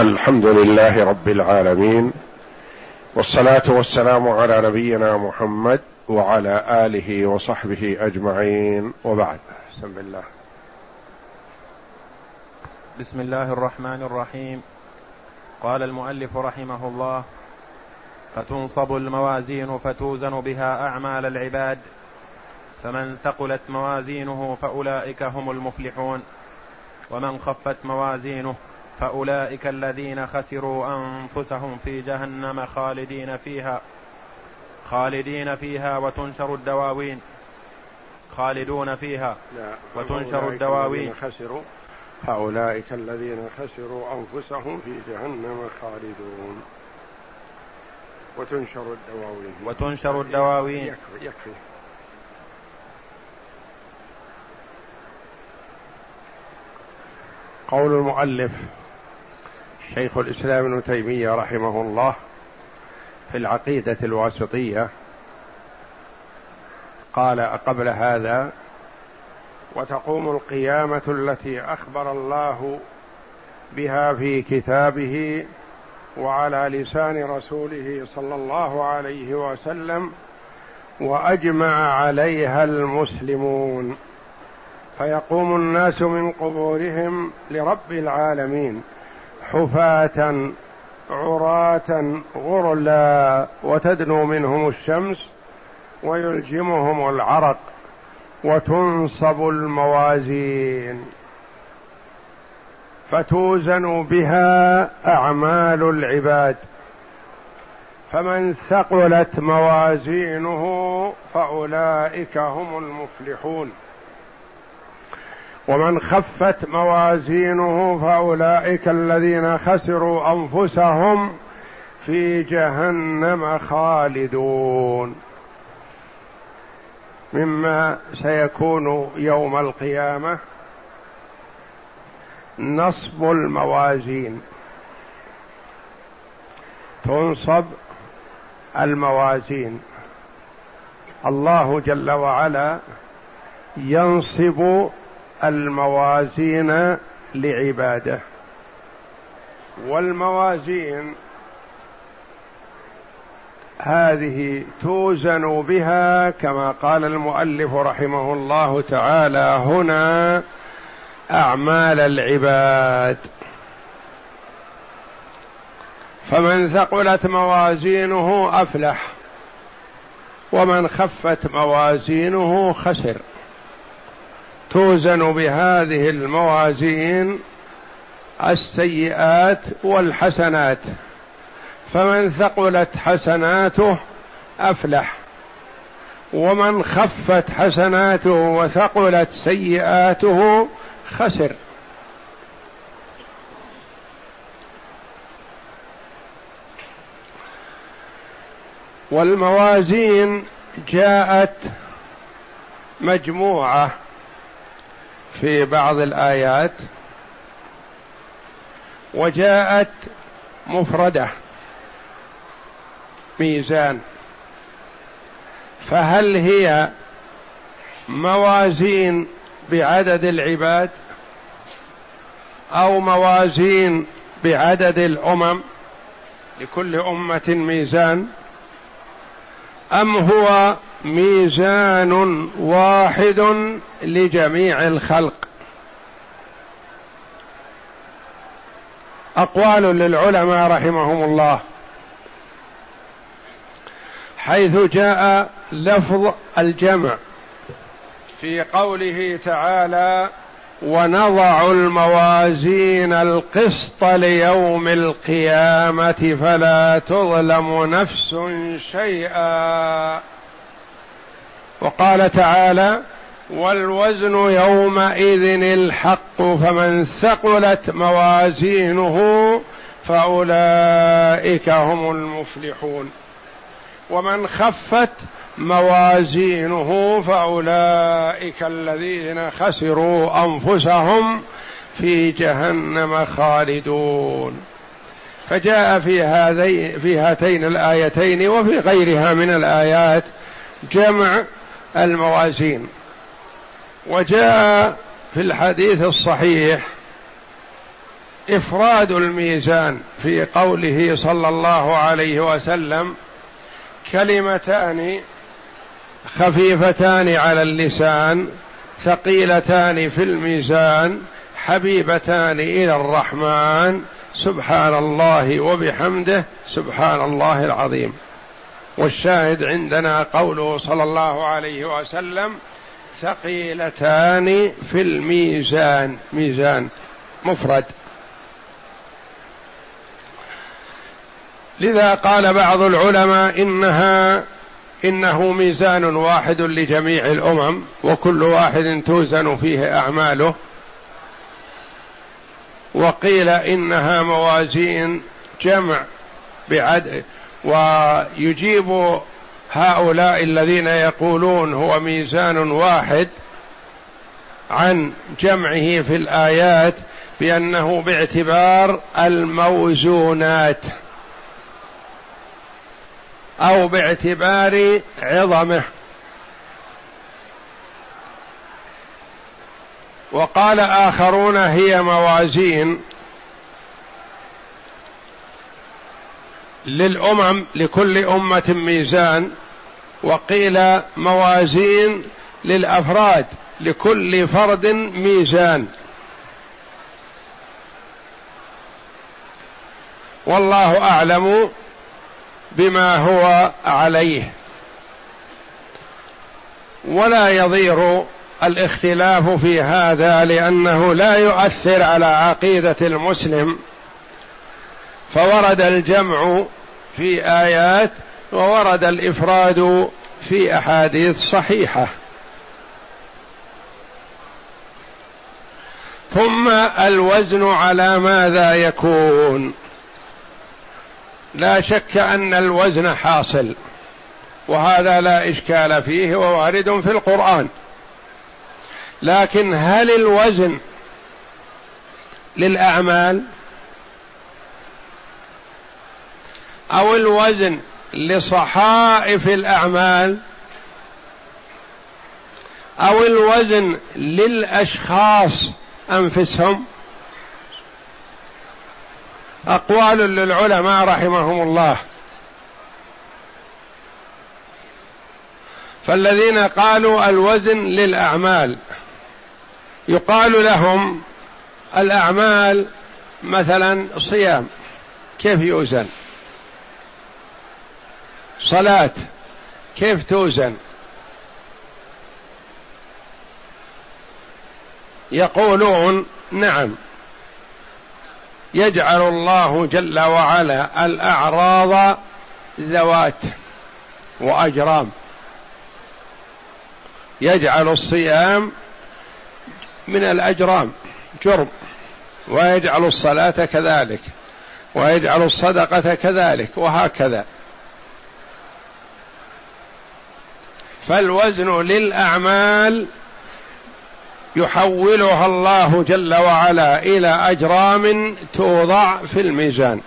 الحمد لله رب العالمين والصلاة والسلام على نبينا محمد وعلى آله وصحبه أجمعين وبعد. بسم الله. بسم الله الرحمن الرحيم. قال المؤلف رحمه الله فتنصب الموازين فتوزن بها أعمال العباد فمن ثقلت موازينه فأولئك هم المفلحون ومن خفت موازينه فأولئك الذين خسروا أنفسهم في جهنم خالدين فيها خالدين فيها وتنشر الدواوين خالدون فيها وتنشر الدواوين. خسروا فأولئك الذين خسروا أنفسهم في جهنم خالدون. وتنشر الدواوين. وتنشر الدواوين. يكفي, يكفي. قول المؤلف شيخ الإسلام ابن تيمية رحمه الله في العقيدة الواسطية قال قبل هذا وتقوم القيامة التي أخبر الله بها في كتابه وعلى لسان رسوله صلى الله عليه وسلم وأجمع عليها المسلمون فيقوم الناس من قبورهم لرب العالمين. حفاة عراة غرلا وتدنو منهم الشمس ويلجمهم العرق وتنصب الموازين. فتوزن بها أعمال العباد. فمن ثقلت موازينه فأولئك هم المفلحون. ومن خفت موازينه فأولئك الذين خسروا أنفسهم في جهنم خالدون. مما سيكون يوم القيامة نصب الموازين. تنصب الموازين. الله جل وعلا ينصب الموازين لعباده. والموازين هذه توزن بها كما قال المؤلف رحمه الله تعالى هنا أعمال العباد. فمن ثقلت موازينه أفلح ومن خفت موازينه خسر. توزن بهذه الموازين السيئات والحسنات فمن ثقلت حسناته أفلح ومن خفت حسناته وثقلت سيئاته خسر. والموازين جاءت مجموعة في بعض الآيات وجاءت مفردة ميزان. فهل هي موازين بعدد العباد أو موازين بعدد الأمم؟ لكل أمة ميزان. أم هو ميزان واحد لجميع الخلق. أقوال للعلماء رحمهم الله. حيث جاء لفظ الجمع في قوله تعالى ونضع الموازين القسط ليوم القيامة فلا تظلم نفس شيئا. وقال تعالى والوزن يومئذ الحق فمن ثقلت موازينه فأولئك هم المفلحون. ومن خفت موازينه فأولئك الذين خسروا أنفسهم في جهنم خالدون. فجاء في هذين في هاتين الآيتين وفي غيرها من الآيات جمع الموازين. وجاء في الحديث الصحيح إفراد الميزان في قوله صلى الله عليه وسلم كلمتان خفيفتان على اللسان ثقيلتان في الميزان حبيبتان إلى الرحمن سبحان الله وبحمده سبحان الله العظيم. والشاهد عندنا قوله صلى الله عليه وسلم ثقيلتان في الميزان ميزان مفرد. لذا قال بعض العلماء إنها إنه ميزان واحد لجميع الأمم وكل واحد توزن فيه أعماله. وقيل إنها موازين جمع بعد ويجيب هؤلاء الذين يقولون هو ميزان واحد عن جمعه في الآيات بأنه باعتبار الموزونات أو باعتبار عظمه. وقال آخرون هي موازين. للأمم لكل أمة ميزان وقيل موازين للأفراد لكل فرد ميزان. والله أعلم بما هو عليه. ولا يضير الاختلاف في هذا لأنه لا يؤثر على عقيدة المسلم. فورد الجمع في آيات وورد الإفراد في أحاديث صحيحة. ثم الوزن على ماذا يكون؟ لا شك أن الوزن حاصل وهذا لا إشكال فيه ووارد في القرآن. لكن هل الوزن للأعمال؟ أو الوزن لصحائف الأعمال أو الوزن للأشخاص أنفسهم. أقوال للعلماء رحمهم الله. فالذين قالوا الوزن للأعمال يقال لهم الأعمال مثلا صيام كيف يوزن؟ صلاة. كيف توزن؟ يقولون نعم. يجعل الله جل وعلا الأعراض ذوات وأجرام. يجعل الصيام من الأجرام جرم. ويجعل الصلاة كذلك. ويجعل الصدقة كذلك وهكذا. فالوزن للأعمال يحولها الله جل وعلا إلى أجرام توضع في الميزان.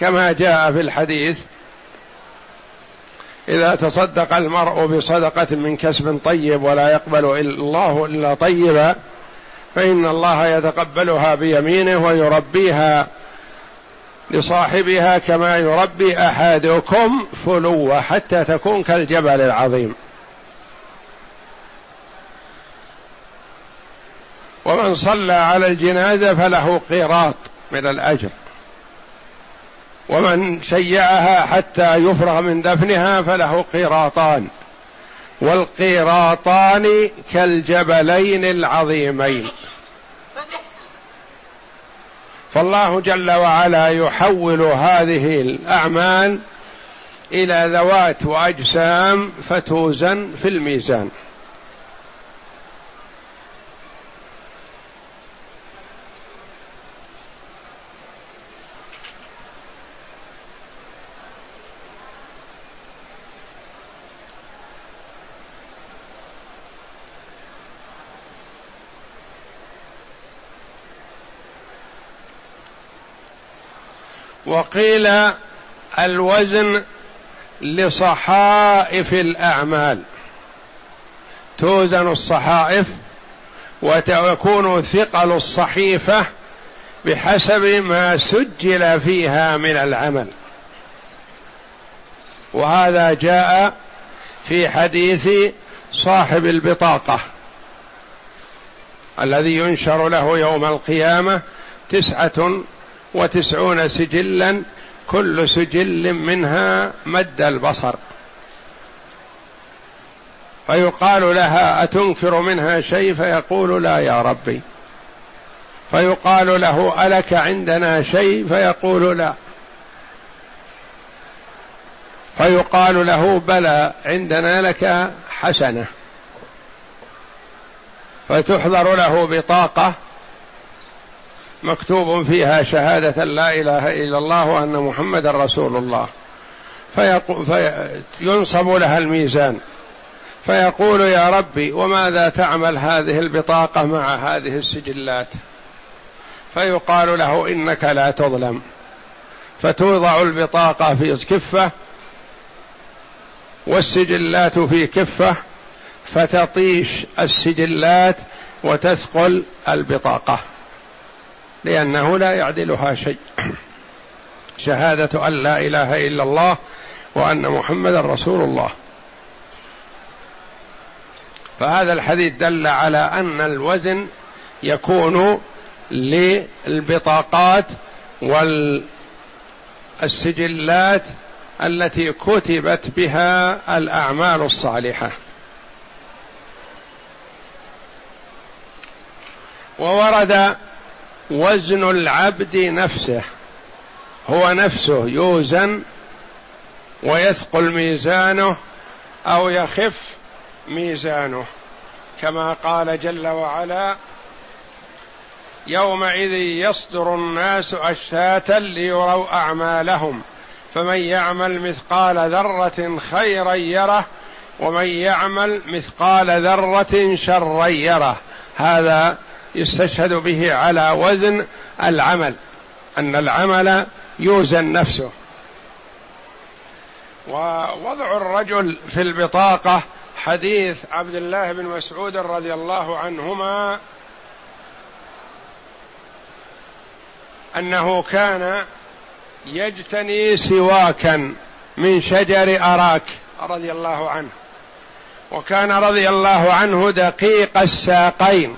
كما جاء في الحديث إذا تصدق المرء بصدقة من كسب طيب ولا يقبل الله إلا طيبا فإن الله يتقبلها بيمينه ويربيها لصاحبها كما يربي أحدكم فلوة حتى تكون كالجبل العظيم. ومن صلى على الجنازة فله قيراط من الأجر. ومن شيعها حتى يفرغ من دفنها فله قيراطان. والقيراطان كالجبلين العظيمين. فالله جل وعلا يحول هذه الأعمال إلى ذوات وأجسام فتوزن في الميزان. وقيل الوزن لصحائف الأعمال. توزن الصحائف ويكون ثقل الصحيفة بحسب ما سجل فيها من العمل. وهذا جاء في حديث صاحب البطاقة الذي ينشر له يوم القيامة تسعة وتسعون سجلا كل سجل منها مد البصر. فيقال لها أتنكر منها شيء؟ فيقول لا يا ربي. فيقال له ألك عندنا شيء؟ فيقول لا. فيقال له بلى عندنا لك حسنة. فتحضر له بطاقة مكتوب فيها شهادة لا إله إلا الله وأن محمدا رسول الله. فينصب لها الميزان. فيقول يا ربي وماذا تعمل هذه البطاقة مع هذه السجلات؟ فيقال له إنك لا تظلم. فتوضع البطاقة في كفة والسجلات في كفة فتطيش السجلات وتثقل البطاقة. لأنه لا يعدلها شيء. شهادة أن لا إله إلا الله وأن محمدا رسول الله. فهذا الحديث دل على أن الوزن يكون للبطاقات والسجلات التي كتبت بها الأعمال الصالحة. وورد وزن العبد نفسه. هو نفسه يوزن ويثقل ميزانه أو يخف ميزانه. كما قال جل وعلا يومئذ يصدر الناس اشتاتا ليروا أعمالهم. فمن يعمل مثقال ذرة خيرا يره ومن يعمل مثقال ذرة شرا يره. هذا يستشهد به على وزن العمل أن العمل يوزن نفسه. ووضع الرجل في البطاقة حديث عبد الله بن مسعود رضي الله عنهما أنه كان يجتني سواكا من شجر أراك رضي الله عنه. وكان رضي الله عنه دقيق الساقين.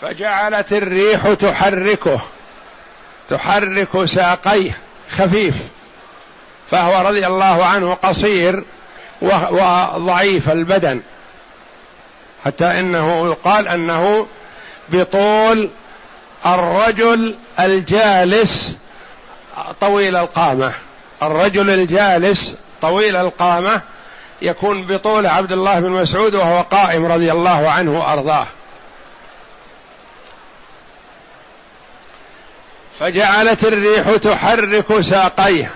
فجعلت الريح تحركه تحرك ساقيه خفيف فهو رضي الله عنه قصير وضعيف البدن. حتى إنه يقال أنه بطول الرجل الجالس طويل القامة. الرجل الجالس طويل القامة يكون بطول عبد الله بن مسعود وهو قائم رضي الله عنه وأرضاه. فجعلت الريح تحرك ساقيه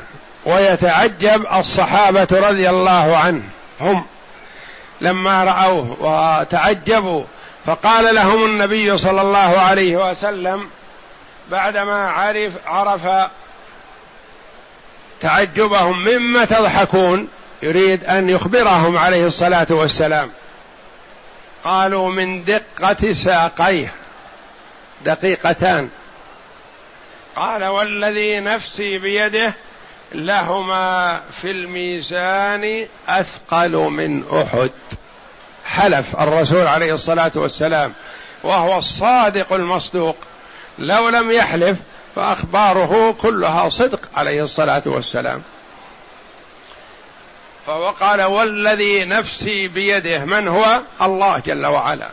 ويتعجب الصحابة رضي الله عنهم لما رأوه وتعجبوا فقال لهم النبي صلى الله عليه وسلم بعدما عرف عرف تعجبهم مما تضحكون يريد أن يخبرهم عليه الصلاة والسلام. قالوا من دقة ساقيه. دقيقتان. قال والذي نفسي بيده لهما في الميزان أثقل من أحد. حلف الرسول عليه الصلاة والسلام وهو الصادق المصدوق. لو لم يحلف فأخباره كلها صدق عليه الصلاة والسلام. فوقال والذي نفسي بيده من هو؟ الله جل وعلا.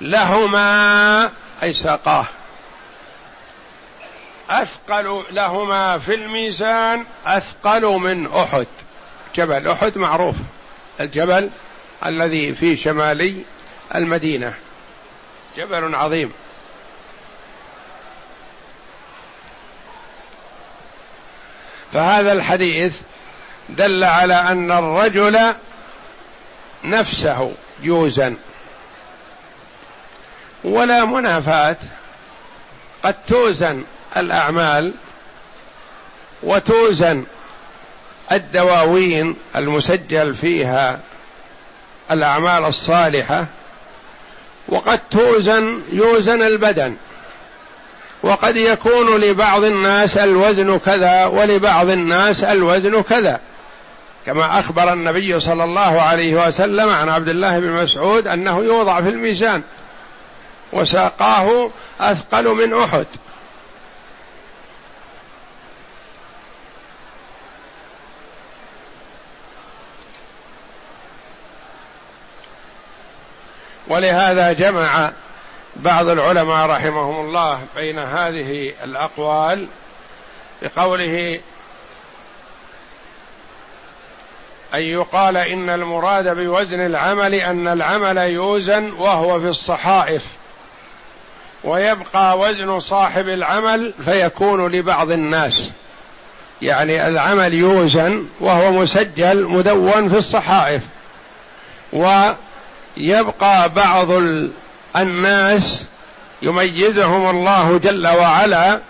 لهما أي ساقاه. أثقل لهما في الميزان أثقل من أحد. جبل أحد معروف. الجبل الذي في شمالي المدينة. جبل عظيم. فهذا الحديث دل على أن الرجل نفسه يوزن. ولا منافاة. قد توزن. الأعمال وتوزن الدواوين المسجل فيها الأعمال الصالحة وقد توزن يوزن البدن وقد يكون لبعض الناس الوزن كذا ولبعض الناس الوزن كذا. كما أخبر النبي صلى الله عليه وسلم عن عبد الله بن مسعود أنه يوضع في الميزان وساقاه أثقل من أحد. ولهذا جمع بعض العلماء رحمهم الله بين هذه الأقوال بقوله أن يقال إن المراد بوزن العمل أن العمل يوزن وهو في الصحائف ويبقى وزن صاحب العمل فيكون لبعض الناس. يعني العمل يوزن وهو مسجل مدون في الصحائف. ويبقى بعض الناس يميزهم الله جل وعلا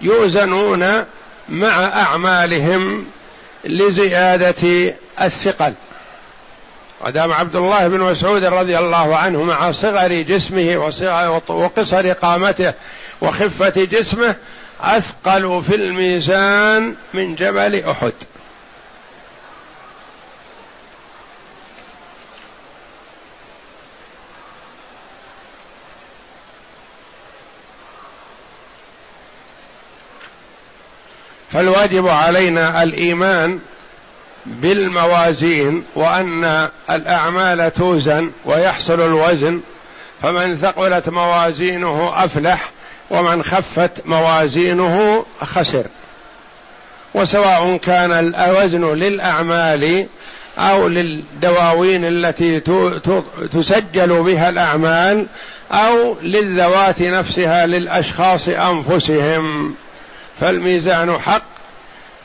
فيوزنون مع أعمالهم لزيادة الثقل. ودام عبد الله بن مسعود رضي الله عنه مع صغر جسمه وقصر قامته وخفة جسمه أثقل في الميزان من جبل أحد. فالواجب علينا الإيمان بالموازين وأن الأعمال توزن ويحصل الوزن فمن ثقلت موازينه أفلح ومن خفت موازينه خسر. وسواء كان الوزن للأعمال أو للدواوين التي تسجل بها الأعمال أو للذوات نفسها للأشخاص أنفسهم. فالميزان حق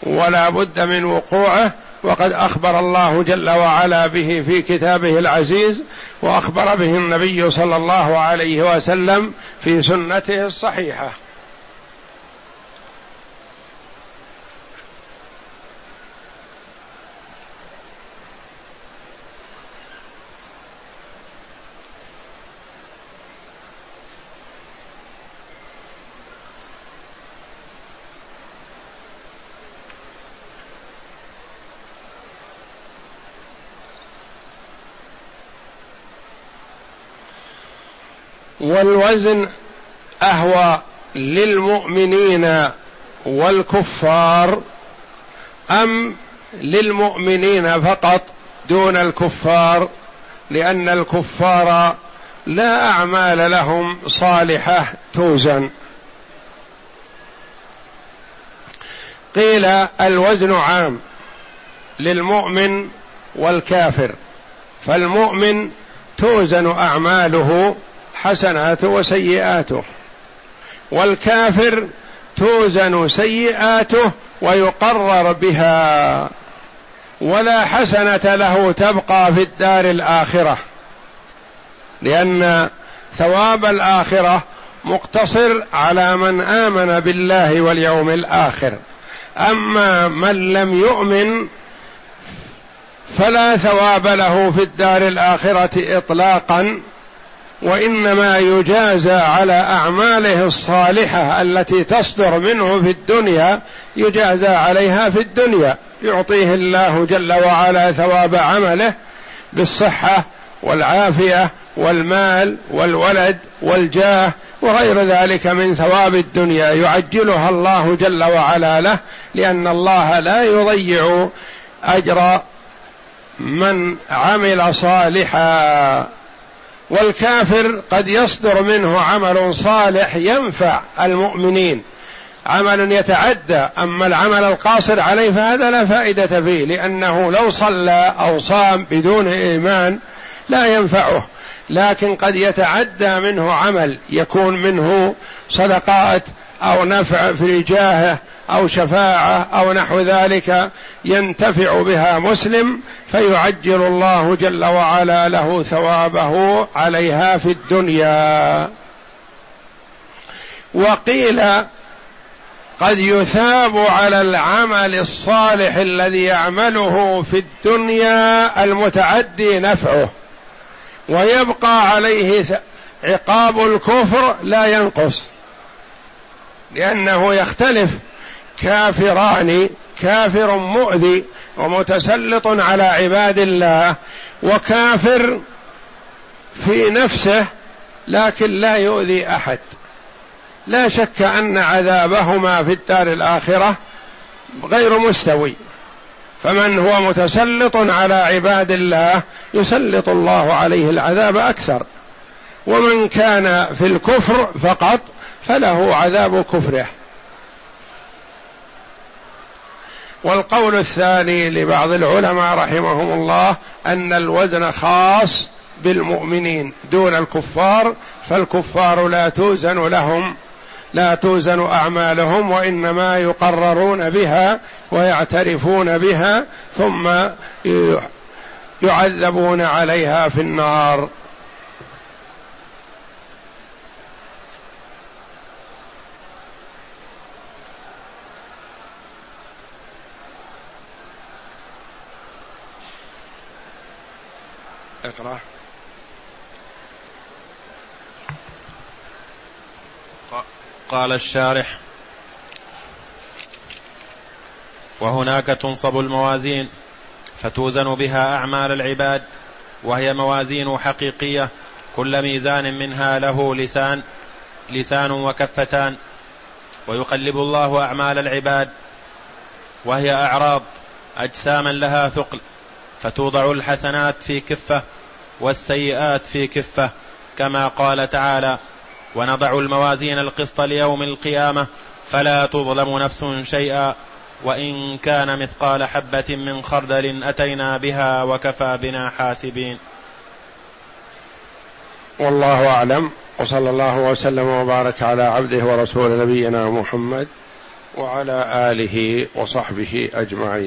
ولا بد من وقوعه وقد أخبر الله جل وعلا به في كتابه العزيز وأخبر به النبي صلى الله عليه وسلم في سنته الصحيحة. والوزن أهوى للمؤمنين والكفار أم للمؤمنين فقط دون الكفار؟ لأن الكفار لا أعمال لهم صالحة توزن. قيل الوزن عام للمؤمن والكافر فالمؤمن توزن أعماله حسناته وسيئاته. والكافر توزن سيئاته ويقرر بها. ولا حسنة له تبقى في الدار الآخرة. لأن ثواب الآخرة مقتصر على من آمن بالله واليوم الآخر. أما من لم يؤمن فلا ثواب له في الدار الآخرة اطلاقا وإنما يجازى على أعماله الصالحة التي تصدر منه في الدنيا يجازى عليها في الدنيا. يعطيه الله جل وعلا ثواب عمله بالصحة والعافية والمال والولد والجاه وغير ذلك من ثواب الدنيا. يعجلها الله جل وعلا له لأن الله لا يضيع أجر من عمل صالحا. والكافر قد يصدر منه عمل صالح ينفع المؤمنين. عمل يتعدى أما العمل القاصر عليه فهذا لا فائدة فيه لأنه لو صلى أو صام بدون إيمان لا ينفعه. لكن قد يتعدى منه عمل يكون منه صدقات أو نفع في جاهه أو شفاعة أو نحو ذلك ينتفع بها مسلم فيعجل الله جل وعلا له ثوابه عليها في الدنيا. وقيل قد يثاب على العمل الصالح الذي يعمله في الدنيا المتعدي نفعه ويبقى عليه عقاب الكفر لا ينقص لأنه يختلف كافران كافر مؤذي ومتسلط على عباد الله وكافر في نفسه لكن لا يؤذي أحد. لا شك أن عذابهما في الدار الآخرة غير مستوي. فمن هو متسلط على عباد الله يسلط الله عليه العذاب أكثر. ومن كان في الكفر فقط فله عذاب كفره. والقول الثاني لبعض العلماء رحمهم الله أن الوزن خاص بالمؤمنين دون الكفار فالكفار لا توزن لهم لا توزن أعمالهم وإنما يقررون بها ويعترفون بها ثم يعذبون عليها في النار. قال الشارح وهناك تنصب الموازين فتوزن بها أعمال العباد وهي موازين حقيقية كل ميزان منها له لسان لسان وكفتان. ويقلب الله أعمال العباد وهي أعراض أجساما لها ثقل فتوضع الحسنات في كفة والسيئات في كفة كما قال تعالى ونضع الموازين القسط ليوم القيامة فلا تظلم نفس شيئا. وإن كان مثقال حبة من خردل أتينا بها وكفى بنا حاسبين. والله أعلم. وصلى الله وسلم وبارك على عبده ورسول نبينا محمد وعلى آله وصحبه أجمعين.